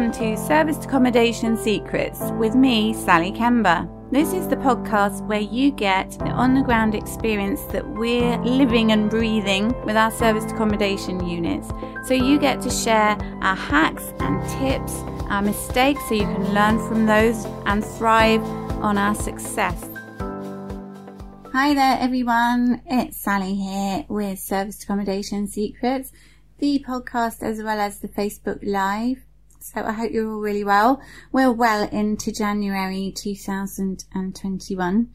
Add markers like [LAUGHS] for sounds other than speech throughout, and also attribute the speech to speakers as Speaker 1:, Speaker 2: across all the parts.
Speaker 1: Welcome to Serviced Accommodation Secrets with me, Sally Kemba. This is the podcast where you get the on the ground experience that we're living and breathing with our serviced accommodation units. So you get to share our hacks and tips, our mistakes, so you can learn from those and thrive on our success. Hi there, everyone. It's Sally here with Serviced Accommodation Secrets, the podcast as well as the Facebook Live. So I hope you're all really well. We're well into January 2021.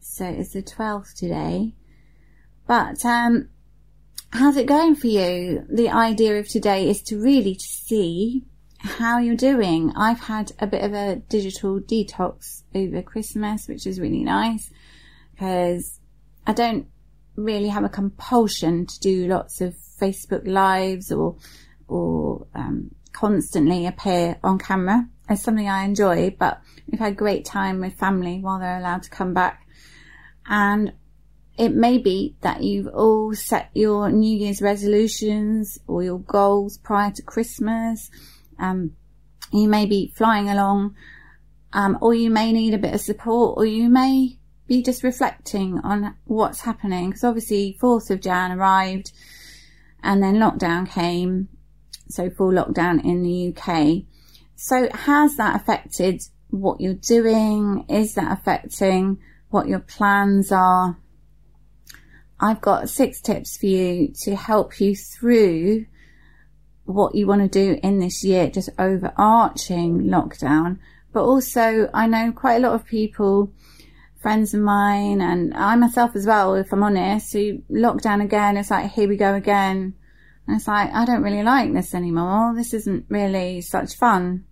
Speaker 1: So it's the 12th today. But, um, how's it going for you? The idea of today is to really see how you're doing. I've had a bit of a digital detox over Christmas, which is really nice because I don't really have a compulsion to do lots of Facebook lives or, or, um, constantly appear on camera. It's something I enjoy, but we've had great time with family while they're allowed to come back. And it may be that you've all set your New Year's resolutions or your goals prior to Christmas. Um, you may be flying along, um, or you may need a bit of support, or you may be just reflecting on what's happening. Because obviously, 4th of Jan arrived and then lockdown came. So full lockdown in the UK. So has that affected what you're doing? Is that affecting what your plans are? I've got six tips for you to help you through what you want to do in this year, just overarching lockdown. But also, I know quite a lot of people friends of mine and I myself as well, if I'm honest, who locked down again. It's like, here we go again. And it's like, I don't really like this anymore. This isn't really such fun.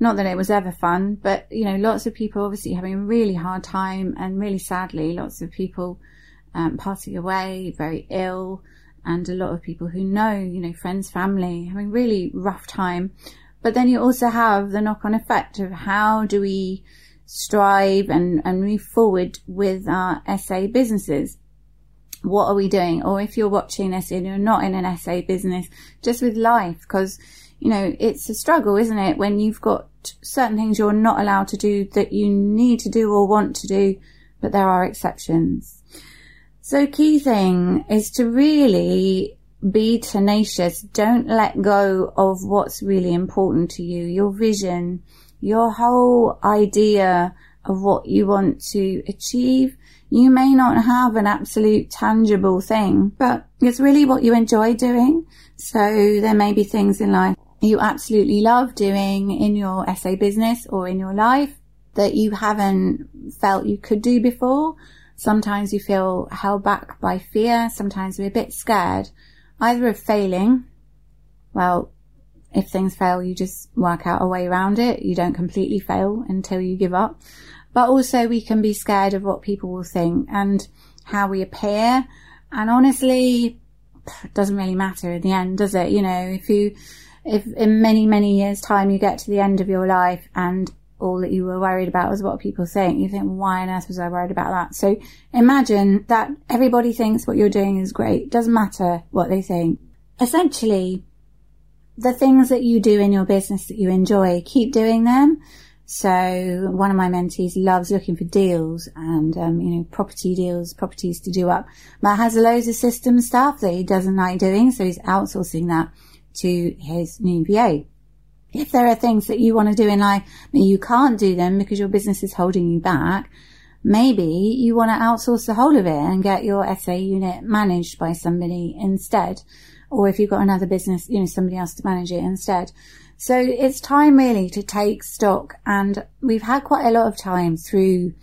Speaker 1: Not that it was ever fun, but you know, lots of people obviously having a really hard time and really sadly, lots of people um, passing away, very ill, and a lot of people who know, you know, friends, family, having really rough time. But then you also have the knock on effect of how do we strive and, and move forward with our SA businesses. What are we doing? Or if you're watching this and you're not in an SA business, just with life, because, you know, it's a struggle, isn't it? When you've got certain things you're not allowed to do that you need to do or want to do, but there are exceptions. So key thing is to really be tenacious. Don't let go of what's really important to you, your vision, your whole idea of what you want to achieve. You may not have an absolute tangible thing, but it's really what you enjoy doing. So there may be things in life you absolutely love doing in your SA business or in your life that you haven't felt you could do before. Sometimes you feel held back by fear. Sometimes you're a bit scared either of failing. Well, if things fail, you just work out a way around it. You don't completely fail until you give up. But also we can be scared of what people will think and how we appear. And honestly, it doesn't really matter in the end, does it? You know, if you, if in many, many years time you get to the end of your life and all that you were worried about was what people think, you think, why on earth was I worried about that? So imagine that everybody thinks what you're doing is great. Doesn't matter what they think. Essentially, the things that you do in your business that you enjoy, keep doing them. So one of my mentees loves looking for deals and, um, you know, property deals, properties to do up, but has loads of system stuff that he doesn't like doing. So he's outsourcing that to his new VA. If there are things that you want to do in life, but you can't do them because your business is holding you back, maybe you want to outsource the whole of it and get your SA unit managed by somebody instead or if you've got another business, you know, somebody else to manage it instead. So it's time really to take stock and we've had quite a lot of time through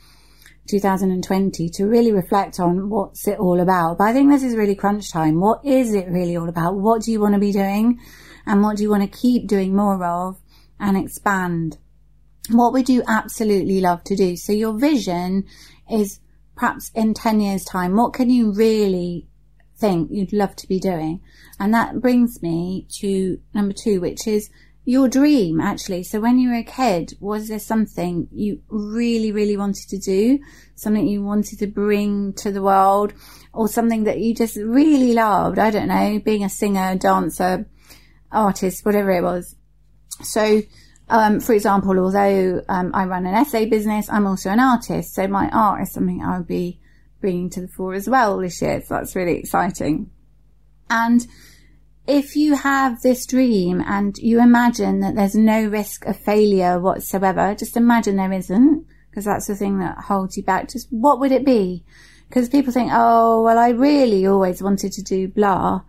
Speaker 1: 2020 to really reflect on what's it all about. But I think this is really crunch time. What is it really all about? What do you want to be doing? And what do you want to keep doing more of and expand? What would you absolutely love to do? So your vision is perhaps in 10 years time, what can you really think you'd love to be doing. And that brings me to number two, which is your dream actually. So when you were a kid, was there something you really, really wanted to do? Something you wanted to bring to the world or something that you just really loved? I don't know, being a singer, dancer, artist, whatever it was. So Um, for example, although um, I run an SA business, I'm also an artist. So my art is something I would be bringing to the fore as well this year. So that's really exciting. And if you have this dream and you imagine that there's no risk of failure whatsoever, just imagine there isn't, because that's the thing that holds you back. Just what would it be? Because people think, oh, well, I really always wanted to do blah.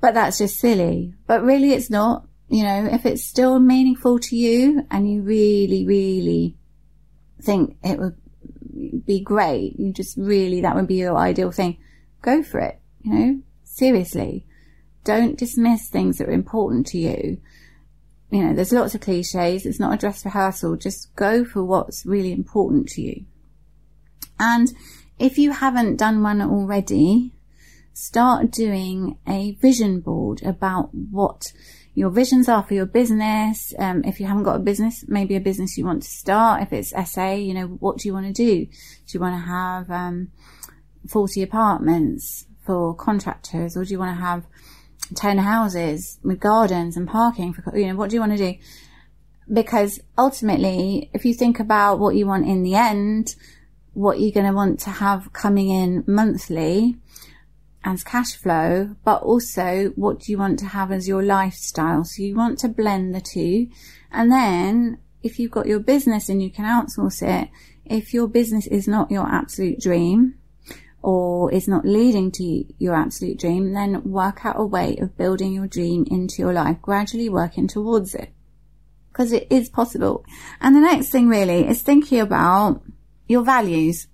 Speaker 1: But that's just silly. But really it's not. You know, if it's still meaningful to you and you really, really think it would be great, you just really, that would be your ideal thing, go for it. You know, seriously. Don't dismiss things that are important to you. You know, there's lots of cliches. It's not a dress rehearsal. Just go for what's really important to you. And if you haven't done one already, start doing a vision board about what your visions are for your business. Um, if you haven't got a business, maybe a business you want to start. If it's SA, you know, what do you want to do? Do you want to have, um, 40 apartments for contractors or do you want to have 10 houses with gardens and parking for, you know, what do you want to do? Because ultimately, if you think about what you want in the end, what you're going to want to have coming in monthly as cash flow, but also what do you want to have as your lifestyle? So you want to blend the two. And then if you've got your business and you can outsource it, if your business is not your absolute dream, or is not leading to your absolute dream, then work out a way of building your dream into your life, gradually working towards it. Because it is possible. And the next thing really is thinking about your values.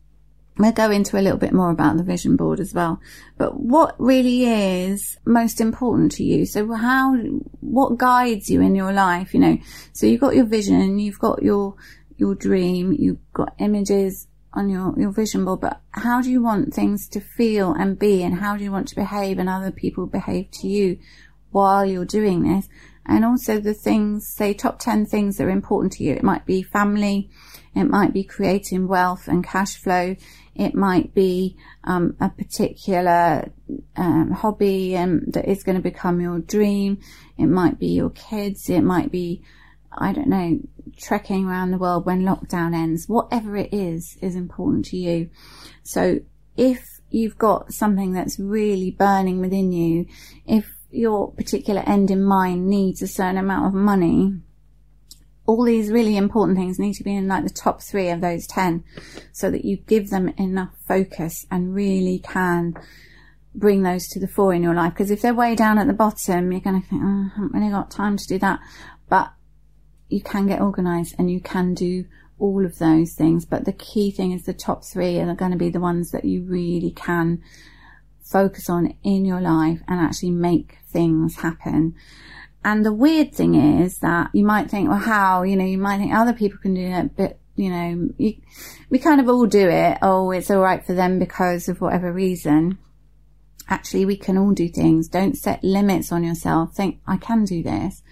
Speaker 1: We'll go into a little bit more about the vision board as well. But what really is most important to you? So how, what guides you in your life? You know, so you've got your vision, you've got your, your dream, you've got images on your, your vision board, but how do you want things to feel and be and how do you want to behave and other people behave to you while you're doing this? And also the things, say top 10 things that are important to you. It might be family. It might be creating wealth and cash flow. It might be um, a particular um, hobby um, that is going to become your dream. It might be your kids. It might be I don't know, trekking around the world when lockdown ends, whatever it is, is important to you. So if you've got something that's really burning within you, if your particular end in mind needs a certain amount of money, all these really important things need to be in like the top three of those 10 so that you give them enough focus and really can bring those to the fore in your life. Because if they're way down at the bottom, you're going to think, oh, I haven't really got time to do that. But you can get organized and you can do all of those things. But the key thing is the top three are going to be the ones that you really can focus on in your life and actually make things happen. And the weird thing is that you might think, well, how, you know, you might think other people can do it, but you know, you, we kind of all do it. Oh, it's all right for them because of whatever reason. Actually, we can all do things. Don't set limits on yourself. Think, I can do this.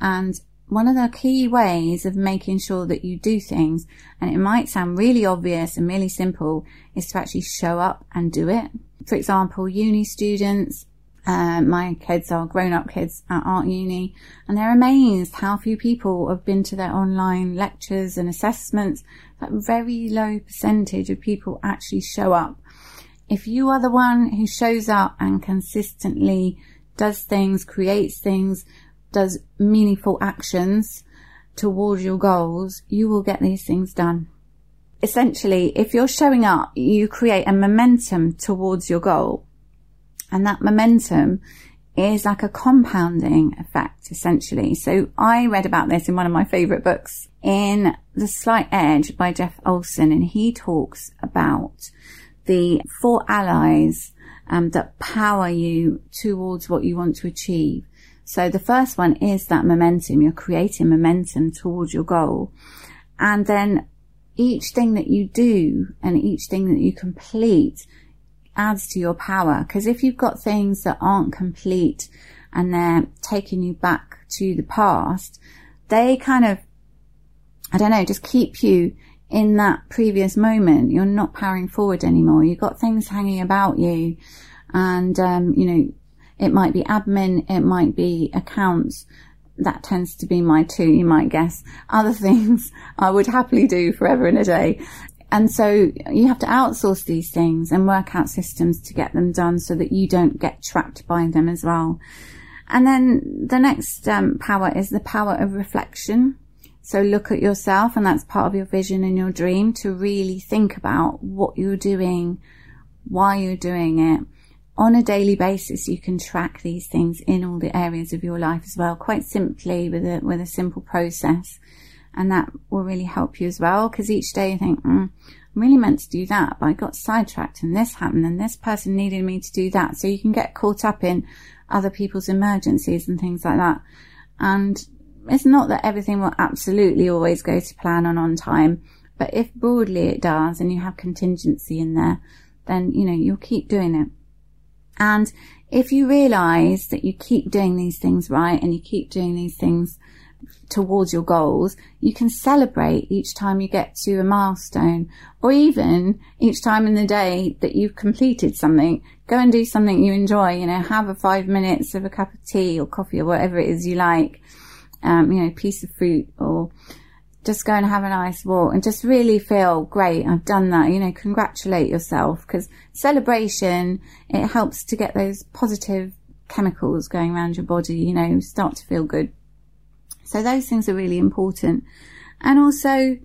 Speaker 1: And one of the key ways of making sure that you do things, and it might sound really obvious and really simple, is to actually show up and do it. For example, uni students, uh, my kids are grown up kids at art uni and they're amazed how few people have been to their online lectures and assessments. That very low percentage of people actually show up. If you are the one who shows up and consistently does things, creates things, does meaningful actions towards your goals, you will get these things done. Essentially, if you're showing up, you create a momentum towards your goal. And that momentum is like a compounding effect, essentially. So I read about this in one of my favorite books in The Slight Edge by Jeff Olson, and he talks about the four allies um, that power you towards what you want to achieve. So the first one is that momentum. You're creating momentum towards your goal. And then each thing that you do and each thing that you complete adds to your power. Because if you've got things that aren't complete and they're taking you back to the past, they kind of, I don't know, just keep you in that previous moment. You're not powering forward anymore. You've got things hanging about you and, um, you know, it might be admin, it might be accounts, that tends to be my two, you might guess. Other [LAUGHS] things I would happily do forever and a day. And so you have to outsource these things and work out systems to get them done so that you don't get trapped by them as well. And then the next um, power is the power of reflection. So look at yourself and that's part of your vision and your dream to really think about what you're doing, why you're doing it. On a daily basis, you can track these things in all the areas of your life as well, quite simply with a, with a simple process. And that will really help you as well because each day you think, mm, I'm really meant to do that, but I got sidetracked and this happened and this person needed me to do that. So you can get caught up in other people's emergencies and things like that. And it's not that everything will absolutely always go to plan and on time, but if broadly it does and you have contingency in there, then, you know, you'll keep doing it. And if you realize that you keep doing these things right and you keep doing these things towards your goals, you can celebrate each time you get to a milestone or even each time in the day that you've completed something. Go and do something you enjoy, you know, have a five minutes of a cup of tea or coffee or whatever it is you like um, you know, piece of fruit or just go and have a nice walk and just really feel great. I've done that. You know, congratulate yourself because celebration, it helps to get those positive chemicals going around your body, you know, start to feel good. So those things are really important. And also,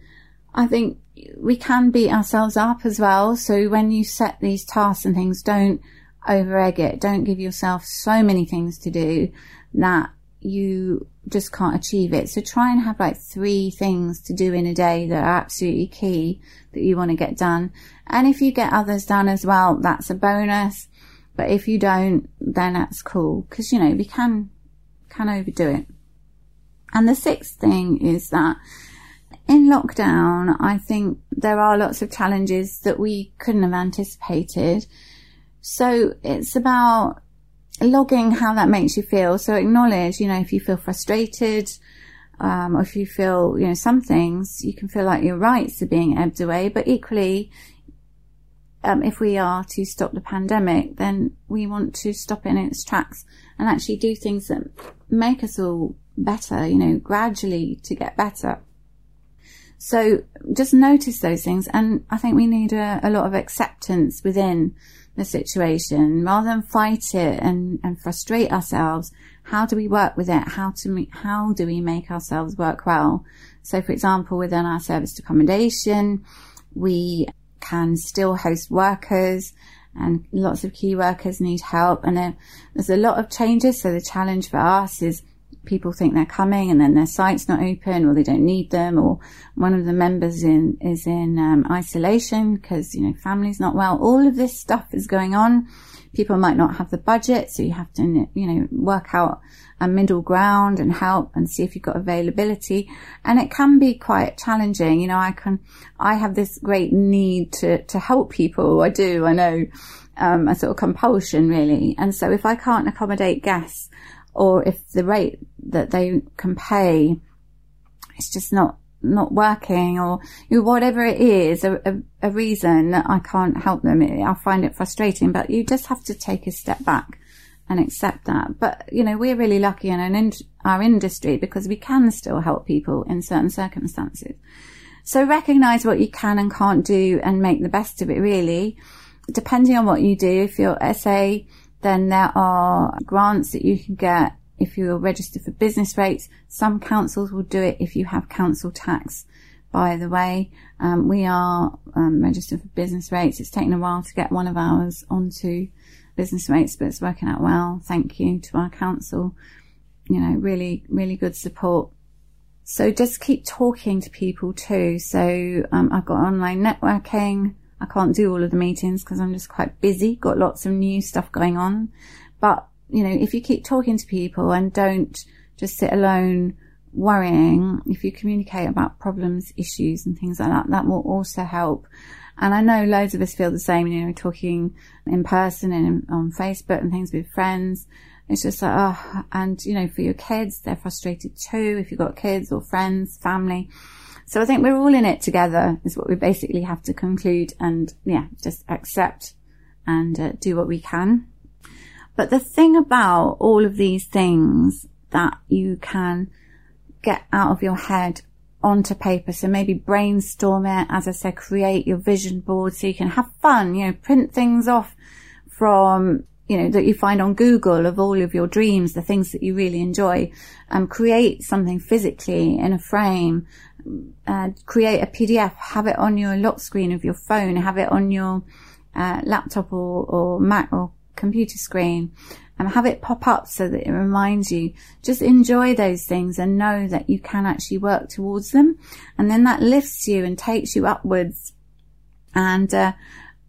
Speaker 1: I think we can beat ourselves up as well. So when you set these tasks and things, don't over egg it. Don't give yourself so many things to do that you just can't achieve it. So try and have like three things to do in a day that are absolutely key that you want to get done. And if you get others done as well, that's a bonus. But if you don't, then that's cool. Cause you know, we can, can overdo it. And the sixth thing is that in lockdown, I think there are lots of challenges that we couldn't have anticipated. So it's about logging how that makes you feel. So acknowledge, you know, if you feel frustrated, um, or if you feel, you know, some things, you can feel like your rights are being ebbed away, but equally, um, if we are to stop the pandemic, then we want to stop it in its tracks and actually do things that make us all better, you know, gradually to get better. So just notice those things. And I think we need a, a lot of acceptance within the situation rather than fight it and, and frustrate ourselves. How do we work with it? How to, how do we make ourselves work well? So for example, within our service accommodation, we can still host workers and lots of key workers need help. And there's a lot of changes. So the challenge for us is people think they're coming and then their site's not open or they don't need them or one of the members in is in um, isolation because you know family's not well. All of this stuff is going on. People might not have the budget so you have to you know work out a middle ground and help and see if you've got availability. And it can be quite challenging. You know i can i have this great need to to help people. I do i know. Um, a sort of compulsion really. And so if i can't accommodate guests or if the rate that they can pay is just not not working or you know, whatever it is, a, a, a, reason that I can't help them. I find it frustrating, but you just have to take a step back and accept that. But, you know, we're really lucky in, in our industry because we can still help people in certain circumstances. So recognize what you can and can't do and make the best of it really. Depending on what you do, if you're SA, then there are grants that you can get if you're registered for business rates. Some councils will do it if you have council tax. By the way, um, we are um, registered for business rates. It's taken a while to get one of ours onto business rates, but it's working out well. Thank you to our council. You know, really, really good support. So just keep talking to people too. So um, I've got online networking. I can't do all of the meetings because I'm just quite busy, got lots of new stuff going on. But, you know, if you keep talking to people and don't just sit alone worrying, if you communicate about problems, issues and things like that, that will also help. And I know loads of us feel the same, you know, talking in person and on Facebook and things with friends. It's just like, oh, and you know, for your kids, they're frustrated too. If you've got kids or friends, family, so I think we're all in it together is what we basically have to conclude and yeah, just accept and uh, do what we can. But the thing about all of these things that you can get out of your head onto paper. So maybe brainstorm it. As I said, create your vision board so you can have fun, you know, print things off from, you know, that you find on Google of all of your dreams, the things that you really enjoy, um, create something physically in a frame, uh, create a PDF, have it on your lock screen of your phone, have it on your, uh, laptop or, or Mac or computer screen and have it pop up so that it reminds you. Just enjoy those things and know that you can actually work towards them. And then that lifts you and takes you upwards. And, uh,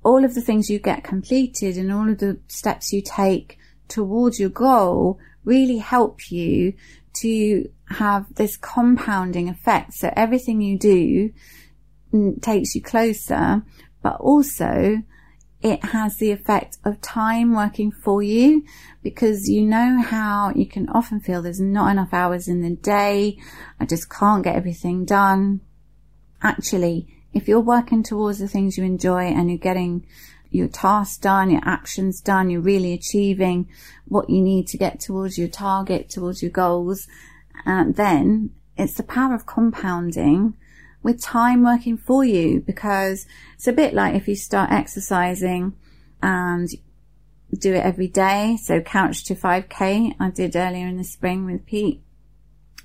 Speaker 1: all of the things you get completed and all of the steps you take towards your goal really help you to have this compounding effect. So everything you do takes you closer, but also it has the effect of time working for you because you know how you can often feel there's not enough hours in the day. I just can't get everything done. Actually, if you're working towards the things you enjoy and you're getting your tasks done, your actions done, you're really achieving what you need to get towards your target, towards your goals, uh, then it's the power of compounding with time working for you because it's a bit like if you start exercising and do it every day. So couch to 5k I did earlier in the spring with Pete.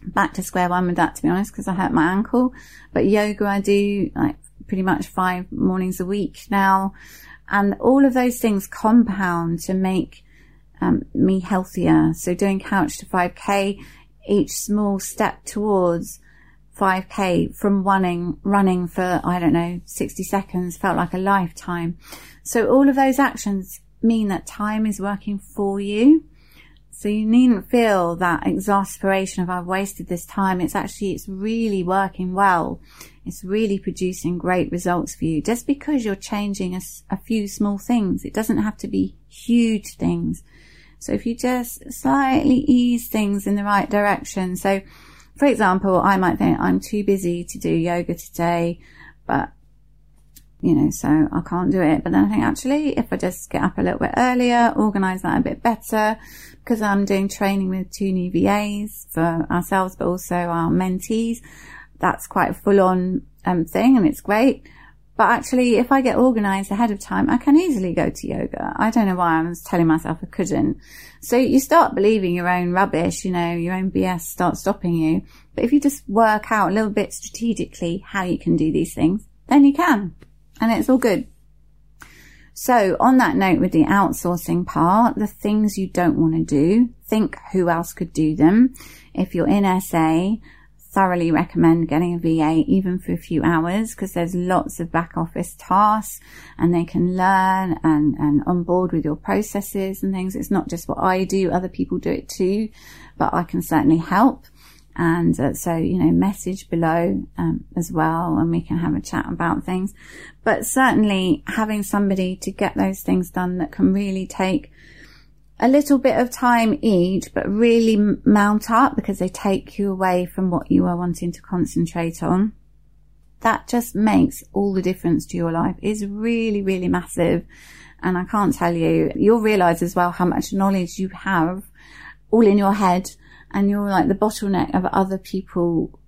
Speaker 1: Back to square one with that to be honest because I hurt my ankle. But yoga I do like pretty much five mornings a week now. And all of those things compound to make um, me healthier. So doing couch to 5k, each small step towards 5k from running, running for, I don't know, 60 seconds felt like a lifetime. So all of those actions mean that time is working for you. So you needn't feel that exasperation of I've wasted this time. It's actually, it's really working well. It's really producing great results for you just because you're changing a, a few small things. It doesn't have to be huge things. So if you just slightly ease things in the right direction. So for example, I might think I'm too busy to do yoga today, but you know, so I can't do it. But then I think actually, if I just get up a little bit earlier, organize that a bit better, because I'm doing training with two new VAs for ourselves, but also our mentees. That's quite a full on um, thing and it's great. But actually, if I get organized ahead of time, I can easily go to yoga. I don't know why I was telling myself I couldn't. So you start believing your own rubbish, you know, your own BS starts stopping you. But if you just work out a little bit strategically how you can do these things, then you can. And it's all good. So on that note with the outsourcing part, the things you don't want to do, think who else could do them. If you're in SA, thoroughly recommend getting a VA even for a few hours because there's lots of back office tasks and they can learn and, and on board with your processes and things. It's not just what I do, other people do it too, but I can certainly help. And uh, so, you know, message below um, as well, and we can have a chat about things. But certainly having somebody to get those things done that can really take a little bit of time each, but really mount up because they take you away from what you are wanting to concentrate on. That just makes all the difference to your life is really, really massive. And I can't tell you, you'll realize as well how much knowledge you have all in your head and you're like the bottleneck of other people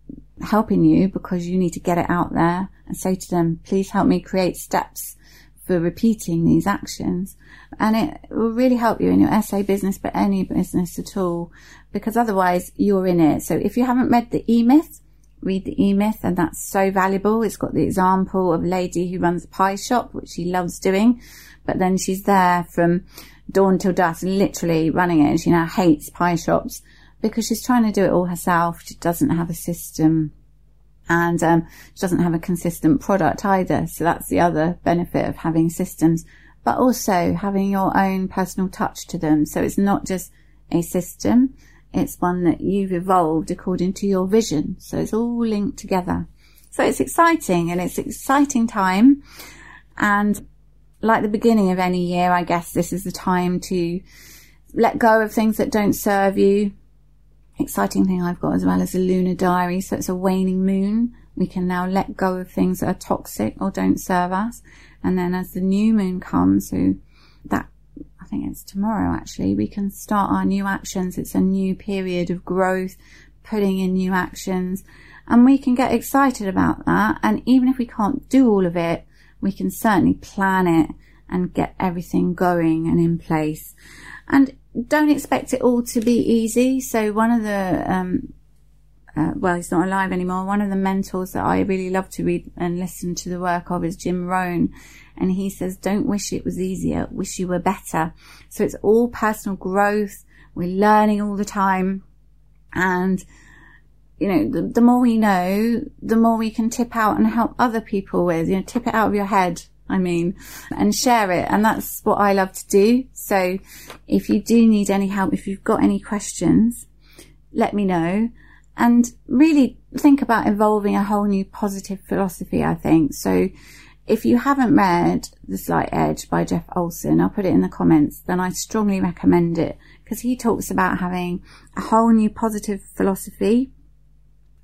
Speaker 1: helping you because you need to get it out there and say to them, please help me create steps for repeating these actions. And it will really help you in your SA business, but any business at all, because otherwise you're in it. So if you haven't read the E-Myth, read the E-Myth and that's so valuable. It's got the example of a lady who runs a pie shop, which she loves doing, but then she's there from dawn till dusk, literally running it. And she now hates pie shops because she's trying to do it all herself. She doesn't have a system and um, she doesn't have a consistent product either. So that's the other benefit of having systems, but also having your own personal touch to them. So it's not just a system. It's one that you've evolved according to your vision. So it's all linked together. So it's exciting and it's exciting time. And like the beginning of any year, I guess this is the time to let go of things that don't serve you, exciting thing I've got as well as a lunar diary. So it's a waning moon. We can now let go of things that are toxic or don't serve us. And then as the new moon comes, so that I think it's tomorrow actually, we can start our new actions. It's a new period of growth, putting in new actions, and we can get excited about that. And even if we can't do all of it, we can certainly plan it and get everything going and in place. And don't expect it all to be easy. So one of the, um, uh, well, he's not alive anymore. One of the mentors that I really love to read and listen to the work of is Jim Rohn. And he says, don't wish it was easier, wish you were better. So it's all personal growth. We're learning all the time. And, you know, the, the more we know, the more we can tip out and help other people with, you know, tip it out of your head I mean, and share it. And that's what I love to do. So if you do need any help, if you've got any questions, let me know and really think about evolving a whole new positive philosophy, I think. So if you haven't read The Slight Edge by Jeff Olson, I'll put it in the comments, then I strongly recommend it because he talks about having a whole new positive philosophy.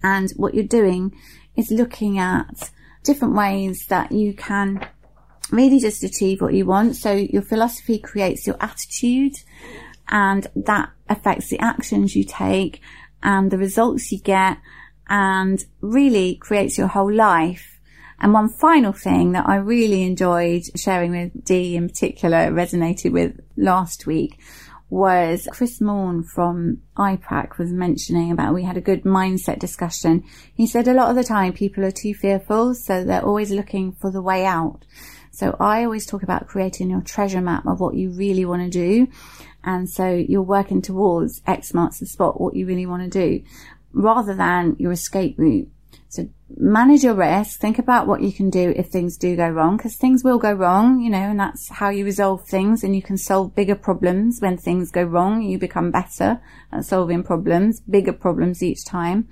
Speaker 1: And what you're doing is looking at different ways that you can really just achieve what you want. So your philosophy creates your attitude and that affects the actions you take and the results you get and really creates your whole life. And one final thing that I really enjoyed sharing with Dee in particular resonated with last week was Chris Morn from IPAC was mentioning about we had a good mindset discussion. He said a lot of the time people are too fearful, so they're always looking for the way out. So I always talk about creating your treasure map of what you really want to do. And so you're working towards X marks the spot, what you really want to do rather than your escape route. So manage your risk. Think about what you can do if things do go wrong, because things will go wrong, you know, and that's how you resolve things and you can solve bigger problems when things go wrong. You become better at solving problems, bigger problems each time.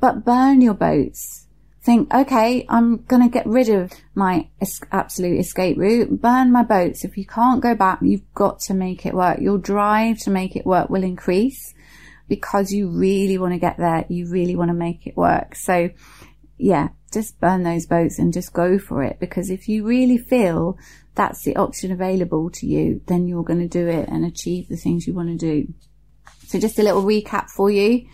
Speaker 1: But burn your boats think, okay, I'm going to get rid of my es- absolute escape route, burn my boats. If you can't go back, you've got to make it work. Your drive to make it work will increase because you really want to get there. You really want to make it work. So yeah, just burn those boats and just go for it. Because if you really feel that's the option available to you, then you're going to do it and achieve the things you want to do. So just a little recap for you.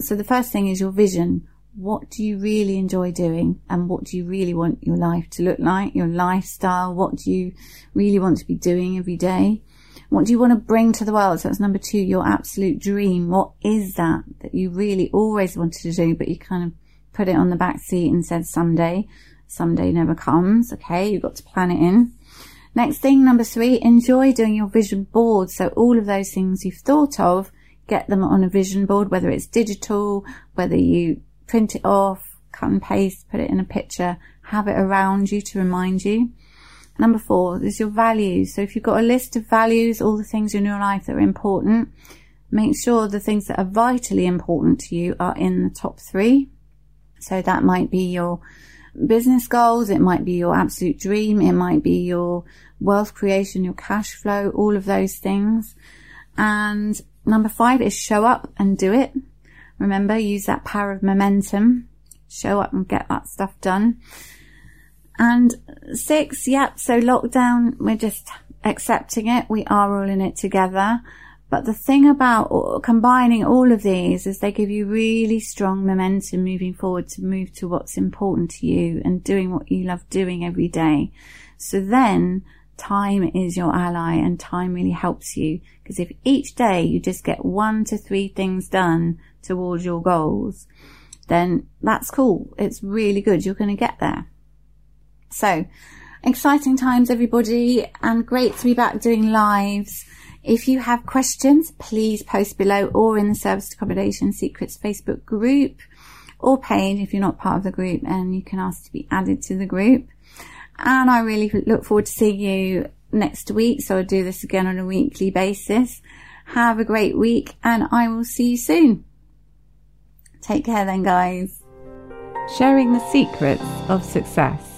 Speaker 1: So the first thing is your vision what do you really enjoy doing and what do you really want your life to look like, your lifestyle? What do you really want to be doing every day? What do you want to bring to the world? So that's number two, your absolute dream. What is that that you really always wanted to do, but you kind of put it on the back seat and said someday, someday never comes. Okay. You've got to plan it in. Next thing, number three, enjoy doing your vision board. So all of those things you've thought of, get them on a vision board, whether it's digital, whether you print it off, cut and paste, put it in a picture, have it around you to remind you. Number four is your values. So if you've got a list of values, all the things in your life that are important, make sure the things that are vitally important to you are in the top three. So that might be your business goals. It might be your absolute dream. It might be your wealth creation, your cash flow, all of those things. And number five is show up and do it. Remember, use that power of momentum. Show up and get that stuff done. And six, yep, so lockdown, we're just accepting it. We are all in it together. But the thing about combining all of these is they give you really strong momentum moving forward to move to what's important to you and doing what you love doing every day. So then time is your ally and time really helps you because if each day you just get one to three things done towards your goals, then that's cool. It's really good. You're going to get there. So exciting times, everybody, and great to be back doing lives. If you have questions, please post below or in the Service Accommodation Secrets Facebook group or page if you're not part of the group and you can ask to be added to the group. And I really look forward to seeing you next week. So I'll do this again on a weekly basis. Have a great week and I will see you soon. Take care then, guys.
Speaker 2: Sharing the secrets of success.